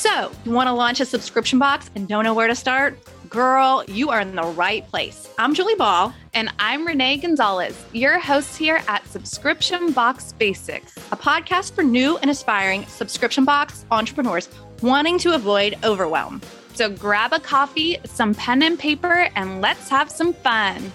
So, you want to launch a subscription box and don't know where to start? Girl, you are in the right place. I'm Julie Ball. And I'm Renee Gonzalez, your host here at Subscription Box Basics, a podcast for new and aspiring subscription box entrepreneurs wanting to avoid overwhelm. So grab a coffee, some pen and paper, and let's have some fun.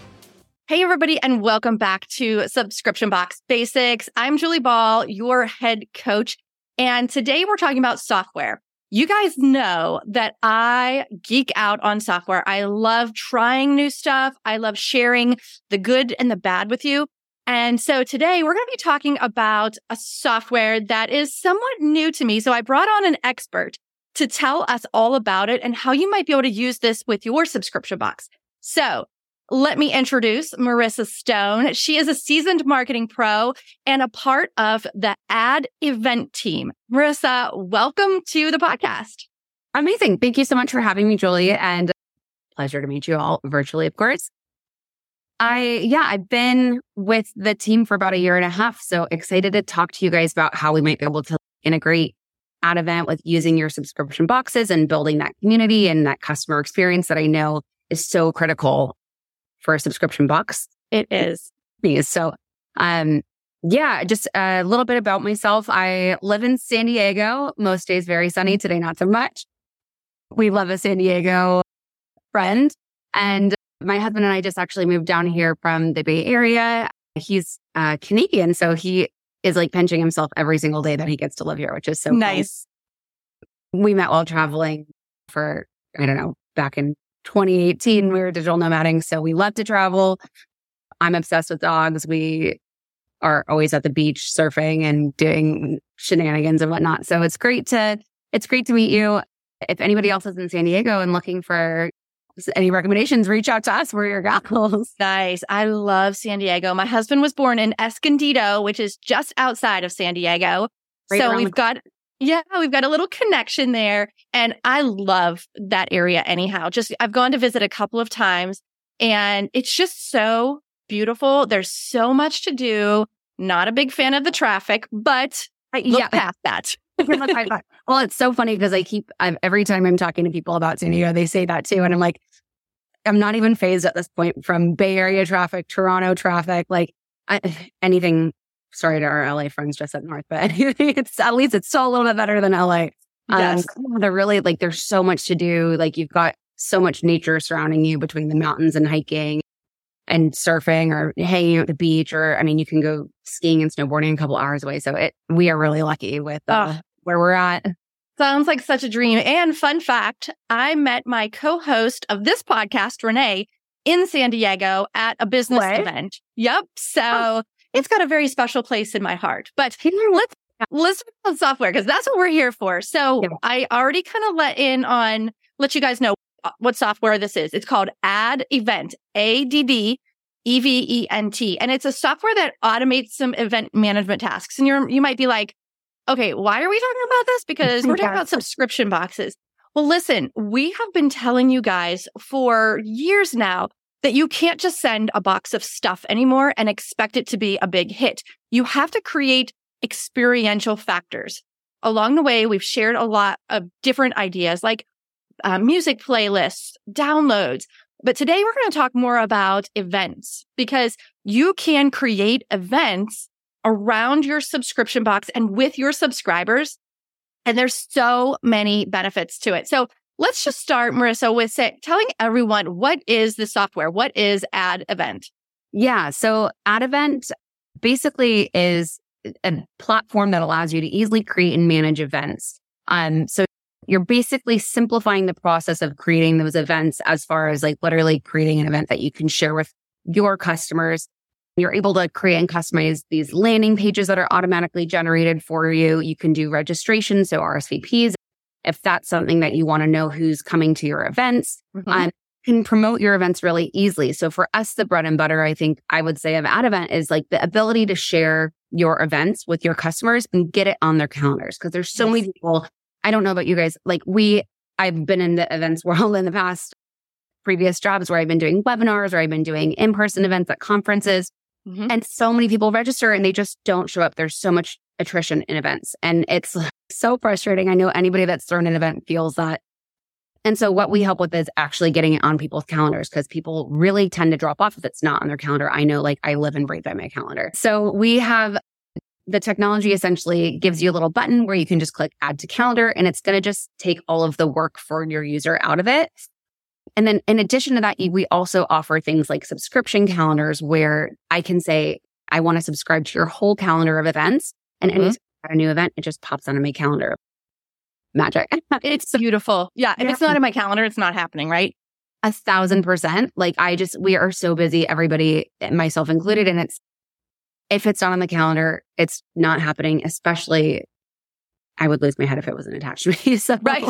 Hey, everybody, and welcome back to Subscription Box Basics. I'm Julie Ball, your head coach. And today we're talking about software. You guys know that I geek out on software. I love trying new stuff. I love sharing the good and the bad with you. And so today we're going to be talking about a software that is somewhat new to me. So I brought on an expert to tell us all about it and how you might be able to use this with your subscription box. So let me introduce Marissa Stone. She is a seasoned marketing pro and a part of the ad event team. Marissa, welcome to the podcast. Amazing. Thank you so much for having me, Julie, and pleasure to meet you all virtually, of course. I, yeah, I've been with the team for about a year and a half. So excited to talk to you guys about how we might be able to integrate AddEvent with using your subscription boxes and building that community and that customer experience that I know is so critical for a subscription box. It is. So, um, yeah, just a little bit about myself. I live in San Diego. Most days very sunny. Today, not so much. We love a San Diego friend. And my husband and I just actually moved down here from the Bay Area. He's uh, Canadian. So he is like pinching himself every single day that he gets to live here, which is so nice. We met while traveling for, I don't know, back in 2018, we mm-hmm. were digital nomading. So we love to travel. I'm obsessed with dogs. We are always at the beach surfing and doing shenanigans and whatnot. So it's great to, it's great to meet you. If anybody else is in San Diego and looking for any recommendations, reach out to us. We're your gals. Nice. I love San Diego. My husband was born in Escondido, which is just outside of San Diego. Right so we've got yeah, we've got a little connection there. And I love that area anyhow. Just I've gone to visit a couple of times and it's just so beautiful. There's so much to do. Not a big fan of the traffic, but I look yeah. past that. well, it's so funny because I keep I've, every time I'm talking to people about San Diego, they say that too, and I'm like, I'm not even phased at this point from Bay Area traffic, Toronto traffic, like I, anything sorry to our LA friends just up north, but it's at least it's still a little bit better than LA. Um, yes. Um, they're really like, there's so much to do. Like you've got so much nature surrounding you between the mountains and hiking and surfing or hanging at the beach. Or, I mean, you can go skiing and snowboarding a couple hours away. So it, we are really lucky with uh, oh. where we're at. Sounds like such a dream. And fun fact, I met my co-host of this podcast, Renee, in San Diego at a business what? event. Yep. So oh it's got a very special place in my heart. But let's let's talk about software because that's what we're here for. So yeah. I already kind of let in on let you guys know uh, what software this is. It's called AddEvent, A D D E V E N T, and it's a software that automates some event management tasks. And you're you might be like, okay, why are we talking about this? Because we're talking about subscription boxes. Well, listen, we have been telling you guys for years now that you can't just send a box of stuff anymore and expect it to be a big hit. You have to create experiential factors. Along the way, we've shared a lot of different ideas like uh, music playlists, downloads. But today we're going to talk more about events because you can create events around your subscription box and with your subscribers. And there's so many benefits to it. So Let's just start, Marissa, with say, telling everyone what is the software? What is AddEvent? Yeah. So AddEvent basically is a platform that allows you to easily create and manage events. Um, so you're basically simplifying the process of creating those events as far as like literally creating an event that you can share with your customers. You're able to create and customize these landing pages that are automatically generated for you. You can do registration, so RSVPs if that's something that you want to know who's coming to your events. Mm-hmm. Um, can promote your events really easily. So for us, the bread and butter, I think I would say of AddEvent is like the ability to share your events with your customers and get it on their calendars. Cause there's so yes. many people. I don't know about you guys. Like we, I've been in the events world in the past previous jobs where I've been doing webinars or I've been doing in-person events at conferences. Mm-hmm. And so many people register and they just don't show up. There's so much attrition in events. And it's so frustrating. I know anybody that's thrown an event feels that. And so what we help with is actually getting it on people's calendars because people really tend to drop off if it's not on their calendar. I know like I live and breathe by my calendar. So we have the technology essentially gives you a little button where you can just click add to calendar and it's going to just take all of the work for your user out of it. And then in addition to that, we also offer things like subscription calendars where I can say, I want to subscribe to your whole calendar of events. And mm-hmm. anytime a new event, it just pops onto my calendar. Magic. it's beautiful. Yeah. If yeah. it's not in my calendar, it's not happening, right? A thousand percent. Like I just, we are so busy, everybody, myself included. And it's, if it's not on the calendar, it's not happening, especially I would lose my head if it wasn't attached to me. So, right.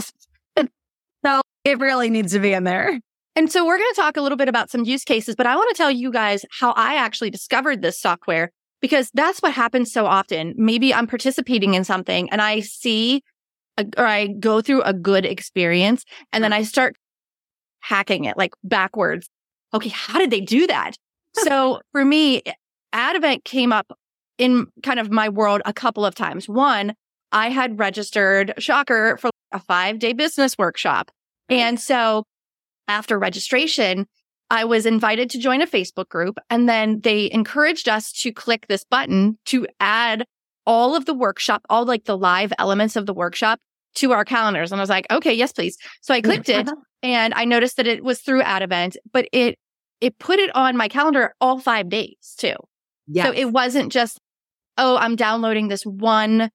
so it really needs to be in there. And so we're going to talk a little bit about some use cases, but I want to tell you guys how I actually discovered this software because that's what happens so often. Maybe I'm participating in something and I see a, or I go through a good experience and then I start hacking it like backwards. Okay. How did they do that? so for me, AddEvent came up in kind of my world a couple of times. One, I had registered shocker for a five day business workshop. And so after registration, I was invited to join a Facebook group and then they encouraged us to click this button to add all of the workshop, all like the live elements of the workshop to our calendars. And I was like, okay, yes, please. So I clicked it and I noticed that it was through AddEvent, but it, it put it on my calendar all five days too. Yes. So it wasn't just, oh, I'm downloading this one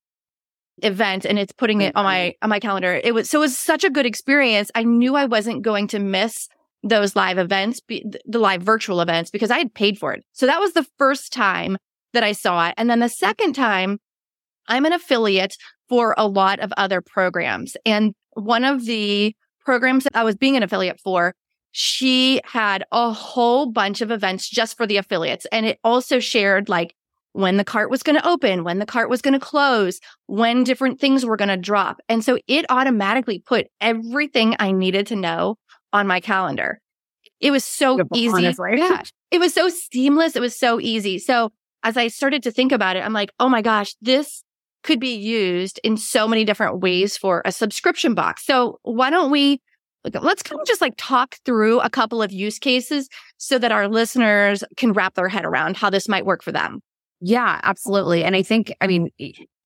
event and it's putting it on my on my calendar. It was so it was such a good experience. I knew I wasn't going to miss those live events, the live virtual events because I had paid for it. So that was the first time that I saw it. And then the second time, I'm an affiliate for a lot of other programs. And one of the programs that I was being an affiliate for, she had a whole bunch of events just for the affiliates. And it also shared like when the cart was going to open, when the cart was going to close, when different things were going to drop. And so it automatically put everything I needed to know on my calendar. It was so easy. Yeah. It was so seamless. It was so easy. So as I started to think about it, I'm like, oh my gosh, this could be used in so many different ways for a subscription box. So why don't we let's kind of just like talk through a couple of use cases so that our listeners can wrap their head around how this might work for them. Yeah, absolutely. And I think, I mean,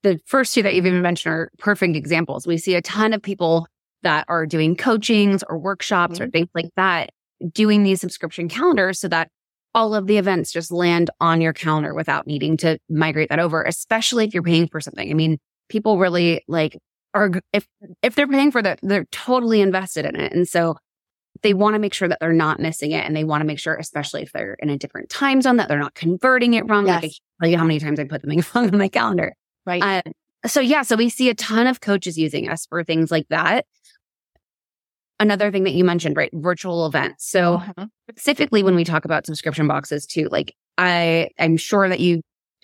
the first two that you've even mentioned are perfect examples. We see a ton of people that are doing coachings or workshops mm-hmm. or things like that, doing these subscription calendars so that all of the events just land on your calendar without needing to migrate that over, especially if you're paying for something. I mean, people really like are, if, if they're paying for that, they're totally invested in it. And so they want to make sure that they're not missing it. And they want to make sure, especially if they're in a different time zone, that they're not converting it wrong. Yes. Like I tell you how many times I put something wrong on my calendar. Right. Uh, so yeah, so we see a ton of coaches using us for things like that. Another thing that you mentioned, right? Virtual events. So uh-huh. specifically when we talk about subscription boxes too, like I, I'm sure that you,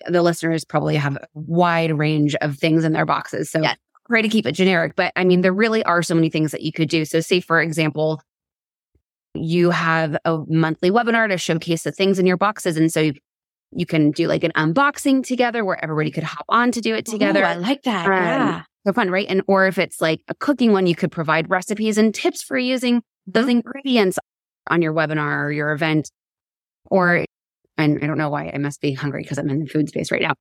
the listeners probably have a wide range of things in their boxes. So yes. try to keep it generic, but I mean, there really are so many things that you could do. So say, for example, you have a monthly webinar to showcase the things in your boxes. And so you, you can do like an unboxing together where everybody could hop on to do it together. Ooh, I like that. Um, yeah. So fun, right? And or if it's like a cooking one, you could provide recipes and tips for using those mm-hmm. ingredients on your webinar or your event. Or, and I don't know why I must be hungry because I'm in the food space right now.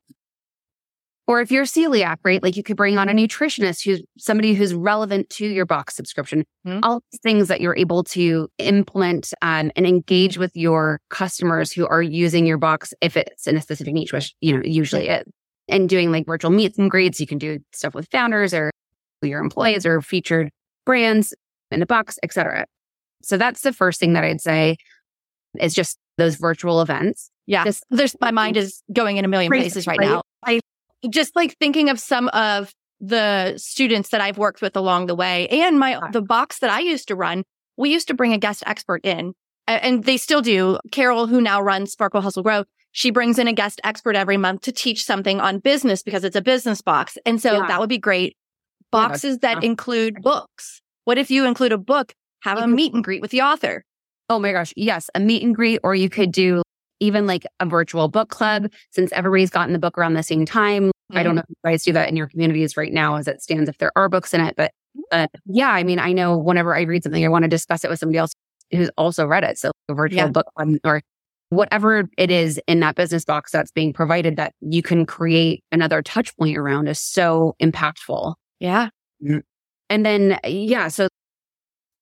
Or if you're celiac, right? Like you could bring on a nutritionist who's somebody who's relevant to your box subscription. Mm-hmm. All things that you're able to implement um, and engage with your customers who are using your box if it's in a specific niche, which, you know, usually it. And doing like virtual meets and greets, you can do stuff with founders or your employees or featured brands in the box, etc. So that's the first thing that I'd say is just those virtual events. Yeah. Just, there's my mind is going in a million places right, right now. I just like thinking of some of the students that I've worked with along the way and my, the box that I used to run, we used to bring a guest expert in and they still do. Carol, who now runs Sparkle Hustle Grow, she brings in a guest expert every month to teach something on business because it's a business box. And so yeah. that would be great. Boxes yeah, that include books. What if you include a book, have a meet and greet with the author? Oh my gosh. Yes. A meet and greet, or you could do even like a virtual book club since everybody's gotten the book around the same time. Mm-hmm. I don't mm-hmm. know if you guys do that in your communities right now as it stands, if there are books in it. But uh, yeah, I mean, I know whenever I read something, I want to discuss it with somebody else who's also read it. So a virtual yeah. book one or whatever it is in that business box that's being provided that you can create another touch point around is so impactful. Yeah. And then, yeah, so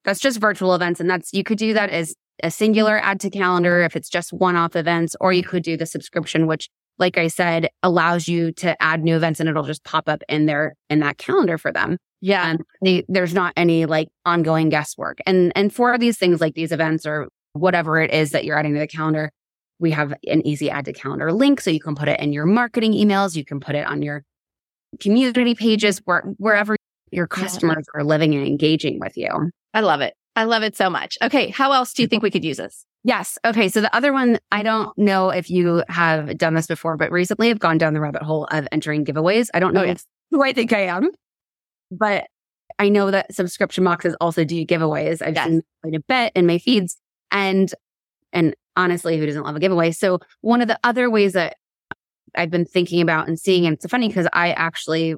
that's just virtual events. And that's, you could do that as a singular add to calendar if it's just one off events, or you could do the subscription, which, like I said, allows you to add new events and it'll just pop up in there in that calendar for them. Yeah. Um, and they, there's not any like ongoing guesswork. And, and for these things like these events or whatever it is that you're adding to the calendar, we have an easy add to calendar link. So you can put it in your marketing emails. You can put it on your community pages where, wherever your customers yeah. are living and engaging with you. I love it. I love it so much. Okay. How else do you think we could use this? Yes. Okay. So the other one, I don't know if you have done this before, but recently I've gone down the rabbit hole of entering giveaways. I don't oh, know oh, yes. who I think I am, but I know that subscription boxes also do giveaways. I've yes. seen quite a bit in my feeds and, and honestly, who doesn't love a giveaway? So one of the other ways that I've been thinking about and seeing, and it's funny because I actually,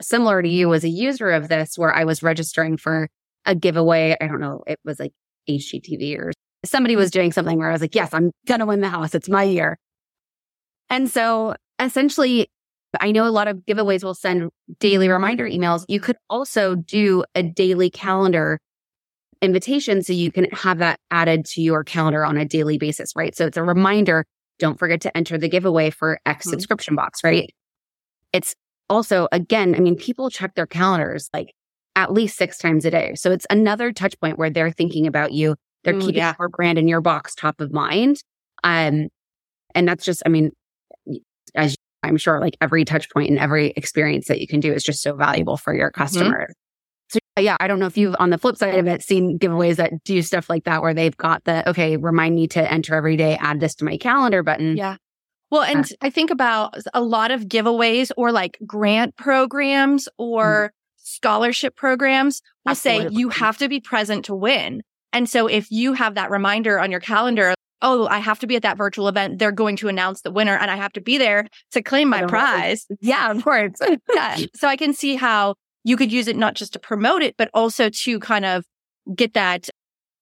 similar to you, was a user of this where I was registering for a giveaway. I don't know, it was like HGTV or somebody was doing something where I was like, yes, I'm going to win the house. It's my year. And so essentially, I know a lot of giveaways will send daily reminder emails. You could also do a daily calendar invitation so you can have that added to your calendar on a daily basis, right? So it's a reminder. Don't forget to enter the giveaway for X mm-hmm. subscription box, right? It's also, again, I mean, people check their calendars like at least six times a day. So it's another touch point where they're thinking about you. They're Ooh, keeping yeah. your brand in your box top of mind. Um, and that's just, I mean, as I'm sure, like every touch point and every experience that you can do is just so valuable for your mm-hmm. customer. Mm-hmm. So yeah, I don't know if you've on the flip side of it seen giveaways that do stuff like that where they've got the okay, remind me to enter every day, add this to my calendar button. Yeah. Well, and uh, I think about a lot of giveaways or like grant programs or mm scholarship programs will Absolutely. say you have to be present to win. And so if you have that reminder on your calendar, oh, I have to be at that virtual event, they're going to announce the winner and I have to be there to claim my prize. Yeah, of course. yeah. So I can see how you could use it not just to promote it, but also to kind of get that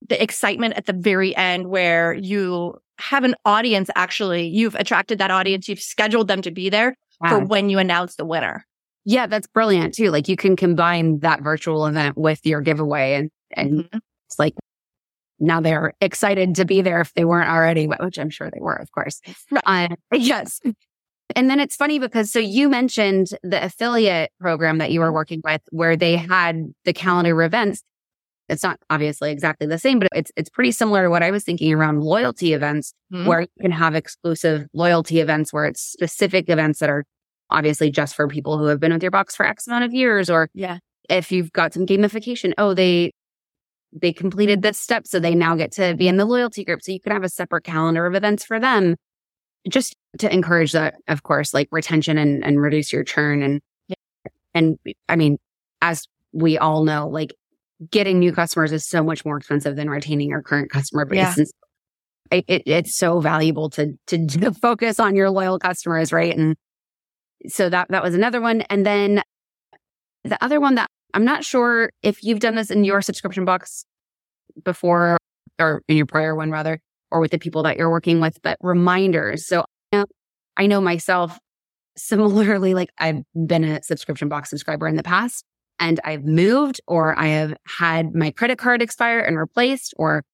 the excitement at the very end where you have an audience actually. You've attracted that audience. You've scheduled them to be there wow. for when you announce the winner. Yeah that's brilliant too. Like you can combine that virtual event with your giveaway and and mm-hmm. it's like now they're excited to be there if they weren't already which i'm sure they were of course. Uh, yes and then it's funny because so you mentioned the affiliate program that you were working with where they had the calendar events. It's not obviously exactly the same, but it's it's pretty similar to what I was thinking around loyalty events mm-hmm. where you can have exclusive loyalty events where it's specific events that are obviously just for people who have been with your box for X amount of years or yeah. if you've got some gamification, oh they they completed this step so they now get to be in the loyalty group so you can have a separate calendar of events for them just to encourage that, of course, like retention and, and reduce your churn. And, and I mean, as we all know, like getting new customers is so much more expensive than retaining your current customer base. Yeah. It, it, it's so valuable to, to, to focus on your loyal customers. Right. And so that, that was another one. And then the other one that I'm not sure if you've done this in your subscription box before or in your prior one rather, or with the people that you're working with, but reminders. So I know myself similarly, like I've been a subscription box subscriber in the past and I've moved or I have had my credit card expire and replaced or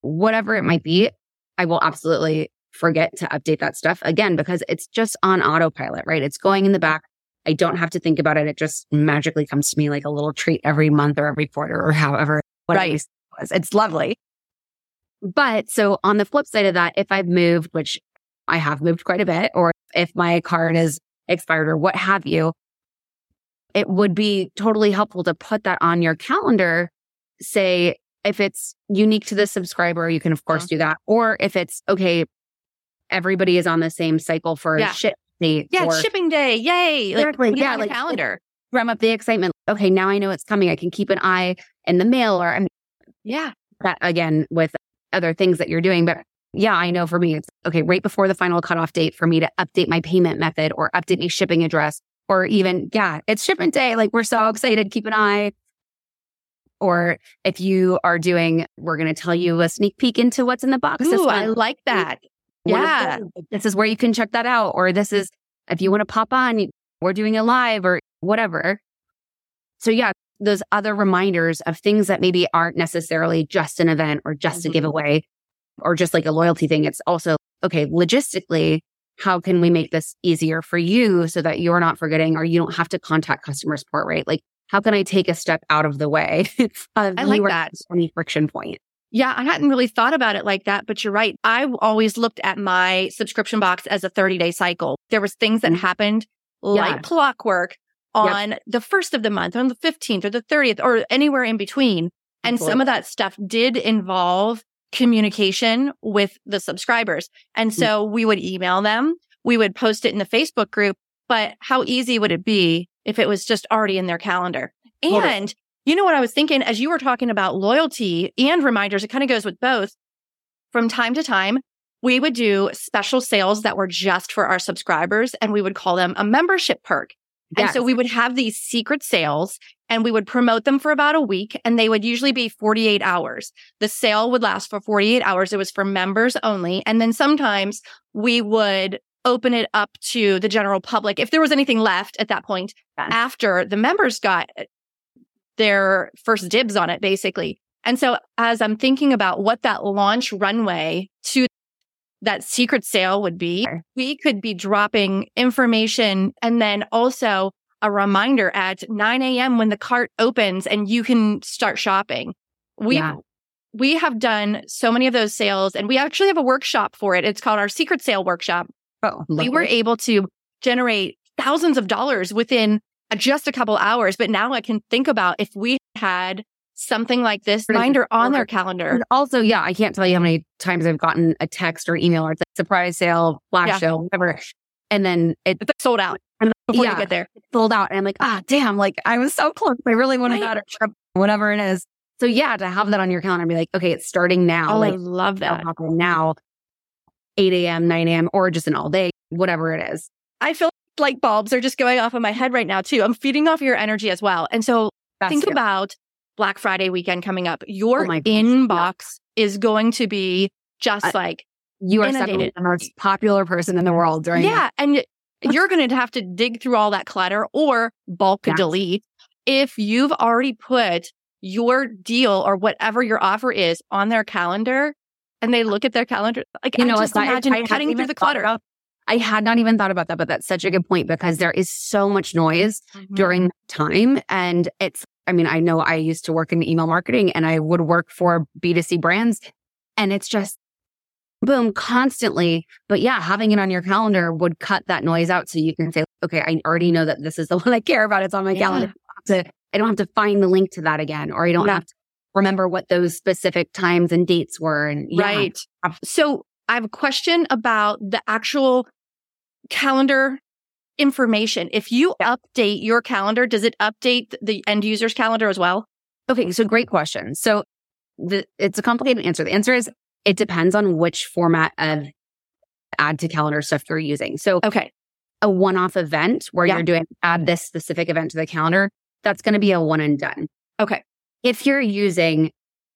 whatever it might be. I will absolutely forget to update that stuff again because it's just on autopilot, right? It's going in the back. I don't have to think about it. It just magically comes to me like a little treat every month or every quarter or however. Right. It was. It's lovely. But so on the flip side of that, if I've moved, which I have moved quite a bit, or if my card is expired or what have you, it would be totally helpful to put that on your calendar. Say, if it's unique to the subscriber, you can of course uh-huh. do that. Or if it's okay, everybody is on the same cycle for yeah. ship date. Yeah, shipping day. Yay. Exactly. Like, yeah, like calendar. Drum up the excitement. Okay, now I know it's coming. I can keep an eye in the mail or I'm yeah. That again with other things that you're doing. But yeah, I know for me, it's okay, right before the final cutoff date for me to update my payment method or update my shipping address or even, yeah, it's shipment day. Like we're so excited. Keep an eye. Or if you are doing, we're going to tell you a sneak peek into what's in the box. Ooh, I like that. Yeah. This is where you can check that out. Or this is, if you want to pop on, we're doing a live or whatever. So yeah, those other reminders of things that maybe aren't necessarily just an event or just mm-hmm. a giveaway or just like a loyalty thing. It's also, okay, logistically, how can we make this easier for you so that you're not forgetting or you don't have to contact customer support, right? Like, how can I take a step out of the way? I like that. Any friction point. Yeah, I hadn't really thought about it like that, but you're right. I always looked at my subscription box as a 30 day cycle. There was things that mm-hmm. happened like clockwork on yep. the first of the month, on the 15th or the 30th or anywhere in between. And some of that stuff did involve communication with the subscribers. And mm. so we would email them. We would post it in the Facebook group, but how easy would it be if it was just already in their calendar? And you know what I was thinking as you were talking about loyalty and reminders, it kind of goes with both. From time to time, we would do special sales that were just for our subscribers and we would call them a membership perk. Yes. And so we would have these secret sales and we would promote them for about a week and they would usually be 48 hours. The sale would last for 48 hours. It was for members only. And then sometimes we would open it up to the general public if there was anything left at that point yes. after the members got uh, their first dibs on it, basically. And so as I'm thinking about what that launch runway to that secret sale would be, we could be dropping information and then also a reminder at 9 a.m. when the cart opens and you can start shopping. We yeah. we have done so many of those sales and we actually have a workshop for it. It's called our secret sale workshop. Oh, we were able to generate thousands of dollars within just a couple hours. But now I can think about if we had something like this reminder on their calendar. And also, yeah, I can't tell you how many times I've gotten a text or email or surprise sale, flash yeah. sale, whatever. And then it, sold out and before yeah, you get there. Sold out. And I'm like, ah, damn, like I was so close. I really want to right. go to whatever it is. So yeah, to have that on your calendar and be like, okay, it's starting now. Oh, like, I love that. Now, 8 a.m., 9 a.m., or just an all day, whatever it is. I feel like bulbs are just going off in my head right now too. I'm feeding off your energy as well. And so That's think about Black Friday weekend coming up, your oh inbox yeah. is going to be just I, like you are the most popular person in the world during yeah, and you're going to have to dig through all that clutter or bulk delete if you've already put your deal or whatever your offer is on their calendar and they look at their calendar like you know just imagine I, I cutting through the clutter about, I had not even thought about that, but that's such a good point because there is so much noise mm-hmm. during time. And it's I mean, I know I used to work in email marketing and I would work for B2C brands and it's just boom constantly. But yeah, having it on your calendar would cut that noise out. So you can say, okay, I already know that this is the one I care about. It's on my yeah. calendar. I don't, I don't have to find the link to that again, or I don't yeah. have to remember what those specific times and dates were. And yeah. right. So I have a question about the actual calendar information. If you update your calendar, does it update the end user's calendar as well? Okay, so great question. So the, it's a complicated answer. The answer is it depends on which format of add to calendar stuff you're using. So, okay, a one off event where yeah. you're doing add this specific event to the calendar, that's going to be a one and done. Okay. If you're using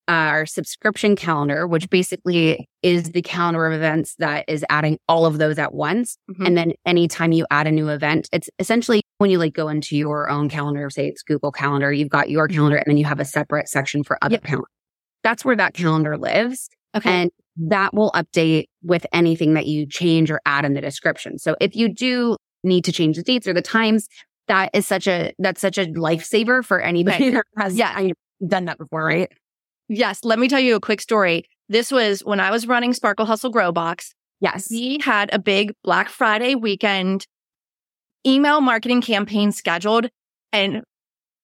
our subscription calendar, which basically is the calendar of events that is adding all of those at once. Mm-hmm. And then anytime you add a new event, it's essentially when you like go into your own calendar, say it's Google Calendar, you've got your calendar and then you have a separate section for other yep. calendars. That's where that calendar lives. Okay. And that will update with anything that you change or add in the description. So if you do need to change the dates or the times, that is such a that's such a lifesaver for anybody that has yeah done that before, right? Yes. Let me tell you a quick story. This was when I was running Sparkle Hustle Grow Box. Yes. We had a big Black Friday weekend email marketing campaign scheduled and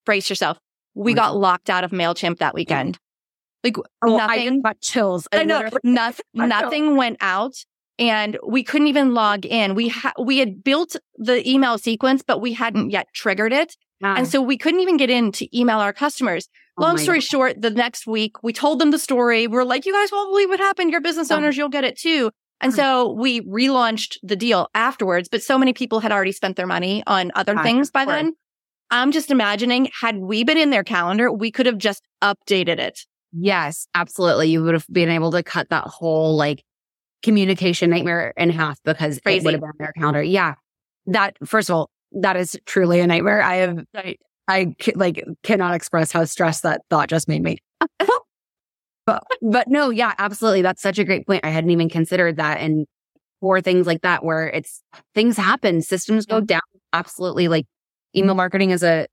brace yourself. We got locked out of MailChimp that weekend. Like oh, nothing. I got chills. I, I know. Nothing, nothing went out and we couldn't even log in. We ha- we had built the email sequence, but we hadn't yet triggered it. And so we couldn't even get in to email our customers. Oh Long story God. short, the next week we told them the story. We're like, you guys won't believe what happened. Your business owners, you'll get it too. And so we relaunched the deal afterwards, but so many people had already spent their money on other Ah, things by then. I'm just imagining had we been in their calendar, we could have just updated it. Yes, absolutely. You would have been able to cut that whole like communication nightmare in half because Crazy. it would have been on their calendar. Yeah. That, first of all, that is truly a nightmare. I have, I ca- like cannot express how stressed that thought just made me. but, but no, yeah, absolutely. That's such a great point. I hadn't even considered that. And for things like that, where it's things happen, systems go down. Absolutely. Like email mm-hmm. marketing is a,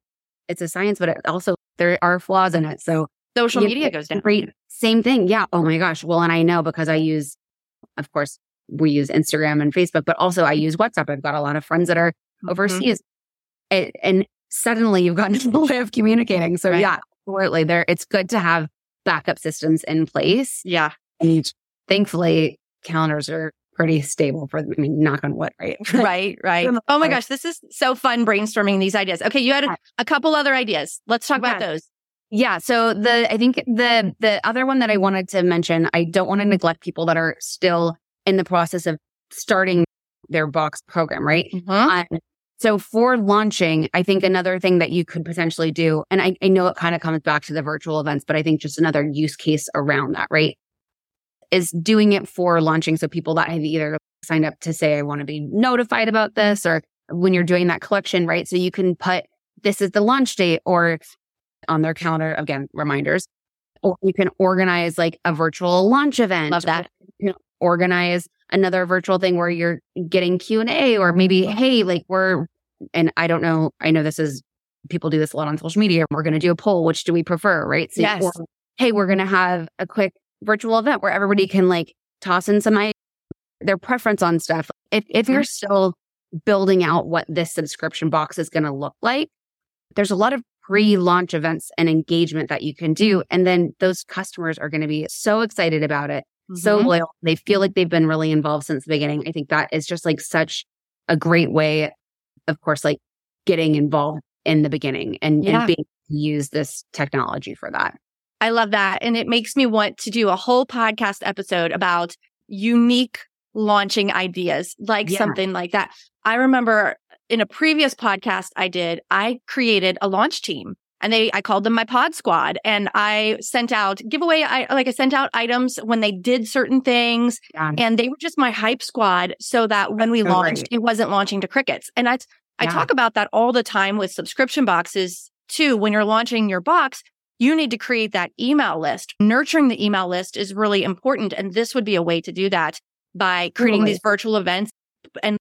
it's a science, but it also there are flaws in it. So Social media goes down. Great. Same thing. Yeah. Oh my gosh. Well, and I know because I use, of course, we use Instagram and Facebook, but also I mm-hmm. use WhatsApp. I've got a lot of friends that are Mhm. overseas. And, and suddenly you've gotten to the way of communicating. So Right. yeah, absolutely. There, it's good to have backup systems in place. Yeah. And thankfully, calendars are pretty stable for, I mean, knock on wood, right? right, right. Oh my gosh, this is so fun brainstorming these ideas. Okay, you had a, a couple other ideas. Let's talk about those. Yeah. So the I think the the other one that I wanted to mention, I don't want to neglect people that are still in the process of starting their box program, right? Uh-huh. Um, so for launching, I think another thing that you could potentially do, and I, I know it kind of comes back to the virtual events, but I think just another use case around that, right? Is doing it for launching. So people that have either signed up to say, I want to be notified about this, or when you're doing that collection, right? So you can put, this is the launch date, or on their calendar, again, reminders, or you can organize like a virtual launch event. Love that. You know, organize another virtual thing where you're getting Q and A, or maybe, hey, like we're, and I don't know, I know this is people do this a lot on social media. We're going to do a poll. Which do we prefer? Right. So, Yes. or, hey, we're going to have a quick virtual event where everybody can like toss in some their preference on stuff. If if you're mm-hmm. still building out what this subscription box is going to look like, there's a lot of pre-launch events and engagement that you can do, and then those customers are going to be so excited about it so Mhm. loyal. They feel like they've been really involved since the beginning. I think that is just like such a great way, of course, like getting involved in the beginning and, Yeah. and being able to use this technology for that. I love that. And it makes me want to do a whole podcast episode about unique launching ideas, like Yeah. something like that. I remember in a previous podcast I did, I created a launch team and they, I called them my pod squad and I sent out giveaway. I like I sent out items when they did certain things Yeah. and they were just my hype squad so that when we So launched, great. it wasn't launching to crickets. And I, I Yeah. talk about that all the time with subscription boxes too. When you're launching your box, you need to create that email list. Nurturing the email list is really important. And this would be a way to do that by creating Totally. these virtual events and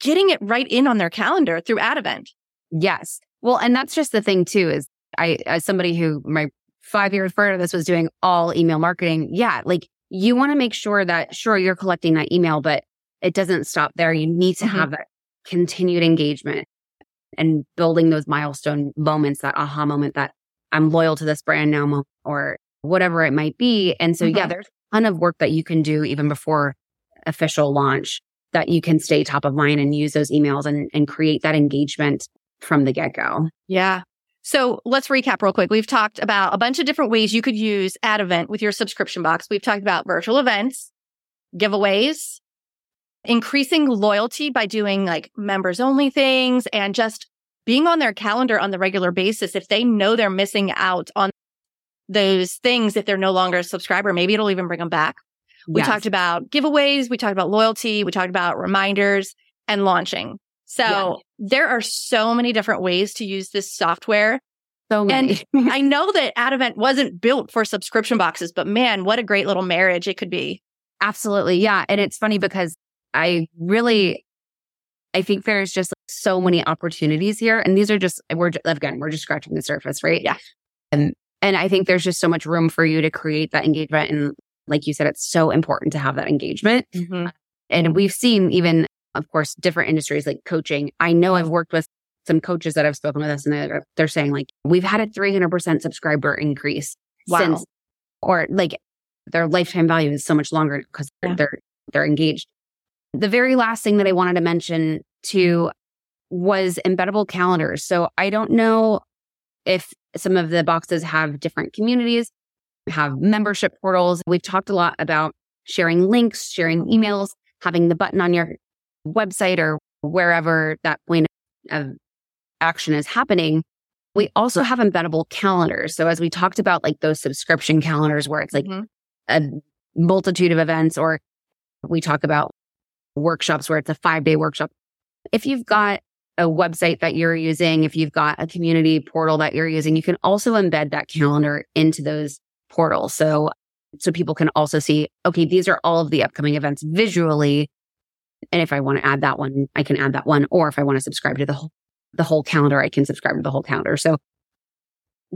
getting it right in on their calendar through AddEvent. Yes. Well, and that's just the thing too, is I, as somebody who my five years prior to this was doing all email marketing. Yeah. Like you want to make sure that sure you're collecting that email, but it doesn't stop there. You need to Mhm. have that continued engagement and building those milestone moments, that aha moment that I'm loyal to this brand now or whatever it might be. And so, yeah, Mhm. there's a ton of work that you can do even before official launch that you can stay top of mind and use those emails and, and create that engagement from the get go. Yeah. So let's recap real quick. We've talked about a bunch of different ways you could use AddEvent with your subscription box. We've talked about virtual events, giveaways, increasing loyalty by doing like members only things and just being on their calendar on the regular basis. If they know they're missing out on those things, if they're no longer a subscriber, maybe it'll even bring them back. We Yes. talked about giveaways. We talked about loyalty. We talked about reminders and launching. So Yeah. there are so many different ways to use this software. so many. I know that AddEvent wasn't built for subscription boxes, but man, what a great little marriage it could be. Absolutely. Yeah. And it's funny because I really, I think there's just so many opportunities here. And these are just, we're, again, we're just scratching the surface, right? Yeah. And, and I think there's just so much room for you to create that engagement. And like you said, it's so important to have that engagement. Mm-hmm. And we've seen even, of course, different industries like coaching. I know I've worked with some coaches that I've spoken with us and they're, they're saying like, we've had a 300% subscriber increase Wow. since, or like their lifetime value is so much longer because Yeah. they're, they're engaged. The very last thing that I wanted to mention too was embeddable calendars. So I don't know if some of the boxes have different communities, have membership portals. We've talked a lot about sharing links, sharing emails, having the button on your website or wherever that point of action is happening. We also have embeddable calendars. So as we talked about like those subscription calendars where it's like mm-hmm. a multitude of events or we talk about workshops where it's a five day workshop. If you've got a website that you're using, if you've got a community portal that you're using, you can also embed that calendar into those portals. So, so people can also see, okay, these are all of the upcoming events visually. And if I want to add that one, I can add that one. Or if I want to subscribe to the whole, the whole calendar, I can subscribe to the whole calendar. So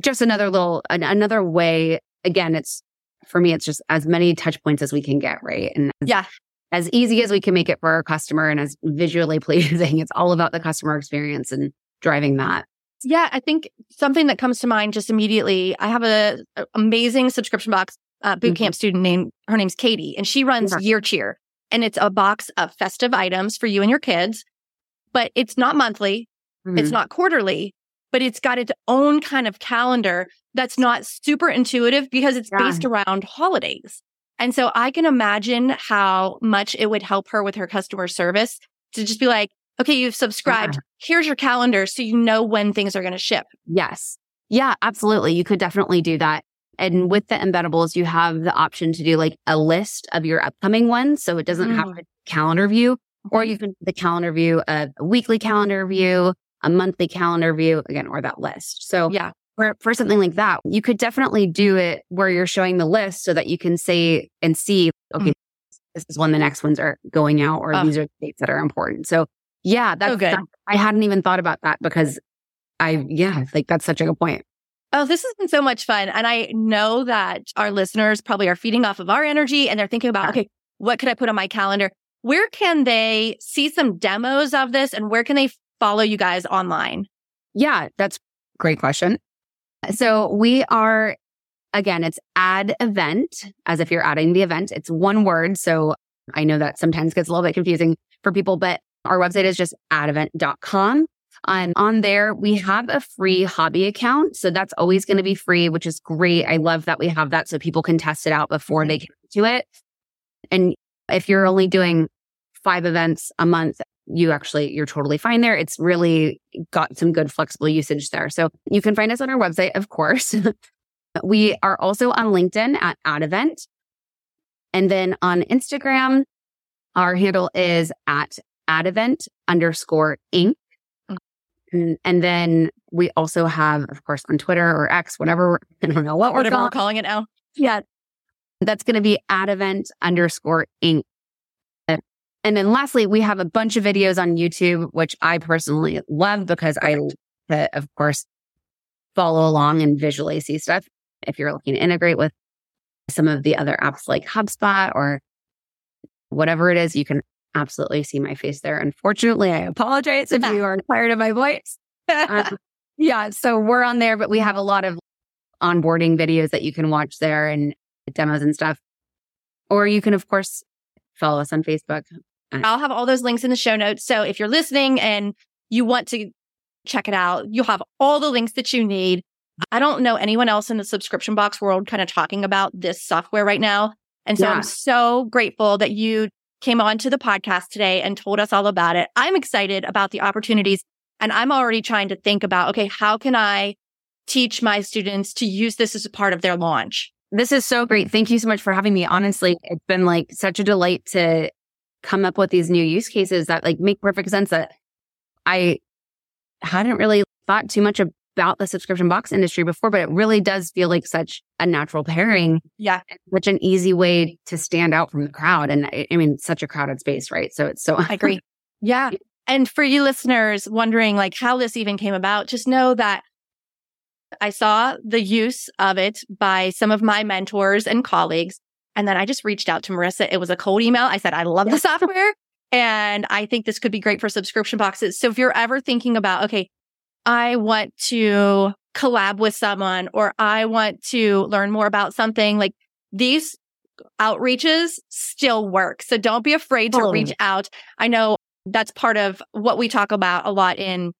just another little, an, another way. Again, it's for me, it's just as many touch points as we can get, right? And yeah, as easy as we can make it for our customer and as visually pleasing. It's all about the customer experience and driving that. Yeah, I think something that comes to mind just immediately. I have a, a amazing subscription box uh, boot camp mm-hmm. student named her name's Katie, and she runs Year Cheer, and it's a box of festive items for you and your kids. But it's not monthly, mm-hmm. it's not quarterly, but it's got its own kind of calendar that's not super intuitive because it's yeah. based around holidays. And so I can imagine how much it would help her with her customer service to just be like, okay, you've subscribed. Yeah. Here's your calendar so you know when things are going to ship. Yes. Yeah, absolutely. You could definitely do that. And with the embeddables, you have the option to do like a list of your upcoming ones. So it doesn't mm. have a calendar view, or you can the calendar view, of a weekly calendar view, a monthly calendar view, again, or that list. So yeah, for, for something like that, you could definitely do it where you're showing the list so that you can say and see, okay, mm this is when the next ones are going out or these are the dates that are important. So yeah, that's, good. I hadn't even thought about that because I, yeah, like that's such a good point. Oh, this has been so much fun. And I know that our listeners probably are feeding off of our energy and they're thinking about, okay, what could I put on my calendar? Where can they see some demos of this and where can they follow you guys online? Yeah, that's great question. So we are, again, it's add event as if you're adding the event. It's one word. So I know that sometimes gets a little bit confusing for people, but our website is just addevent.com. And on there, we have a free hobby account. So that's always going to be free, which is great. I love that we have that so people can test it out before they mm-hmm. get to it. And if you're only doing five events a month, you actually, you're totally fine there. It's really got some good flexible usage there. So you can find us on our website, of course. we are also on LinkedIn at AddEvent. And then on Instagram, our handle is at AddEvent underscore Inc. And, and, then we also have, of course, on Twitter or X, whatever, I don't know what whatever we're, we're calling it now. Yeah. That's going to be AddEvent underscore Inc. And then lastly, we have a bunch of videos on YouTube, which I personally love because I, of course, follow along and visually see stuff. If you're looking to integrate with some of the other apps like HubSpot or whatever it is, you can absolutely see my face there. Unfortunately, I apologize if you are tired of my voice. um, yeah. So we're on there, but we have a lot of onboarding videos that you can watch there and demos and stuff. Or you can, of course, follow us on Facebook. I'll have all those links in the show notes. So if you're listening and you want to check it out, you'll have all the links that you need. I don't know anyone else in the subscription box world kind of talking about this software right now. And so yeah. I'm so grateful that you came on to the podcast today and told us all about it. I'm excited about the opportunities and I'm already trying to think about, okay, how can I teach my students to use this as a part of their launch? This is so great. Thank you so much for having me. Honestly, it's been like such a delight to come up with these new use cases that like make perfect sense that I hadn't really thought too much about the subscription box industry before, but it really does feel like such a natural pairing. Yeah. Such an easy way to stand out from the crowd. And I, I mean, such a crowded space, right? So it's so I agree. Yeah. And for you listeners wondering like how this even came about, just know that I saw the use of it by some of my mentors and colleagues. And then I just reached out to Marissa. It was a cold email. I said, I love the software and I think this could be great for subscription boxes. So if you're ever thinking about, okay, I want to collab with someone or I want to learn more about something like these outreaches still work. So don't be afraid to reach out. I know that's part of what we talk about a lot in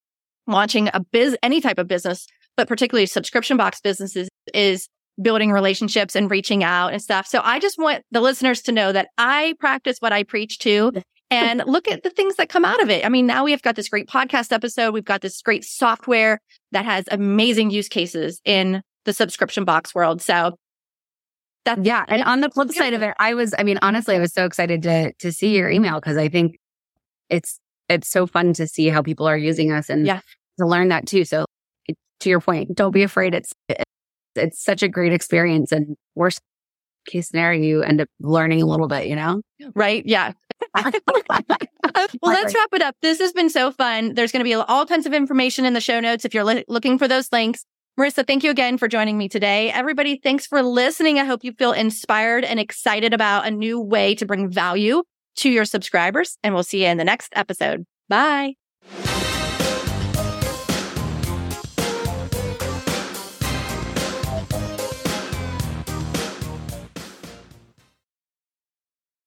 launching a biz, any type of business, but particularly subscription box businesses is building relationships and reaching out and stuff. So I just want the listeners to know that I practice what I preach to and look at the things that come out of it. I mean, now we've got this great podcast episode. We've got this great software that has amazing use cases in the subscription box world. So that's yeah. And on the flip side of it, I was, I mean, honestly, I was so excited to to see your email because I think it's it's so fun to see how people are using us and yeah. to learn that too. So it, to your point, don't be afraid. It's it's such a great experience. And worst case scenario, you end up learning a little bit, you know? Right. Yeah. well, let's wrap it up. This has been so fun. There's going to be all kinds of information in the show notes if you're li- looking for those links. Marissa, thank you again for joining me today. Everybody, thanks for listening. I hope you feel inspired and excited about a new way to bring value to your subscribers. And we'll see you in the next episode. Bye.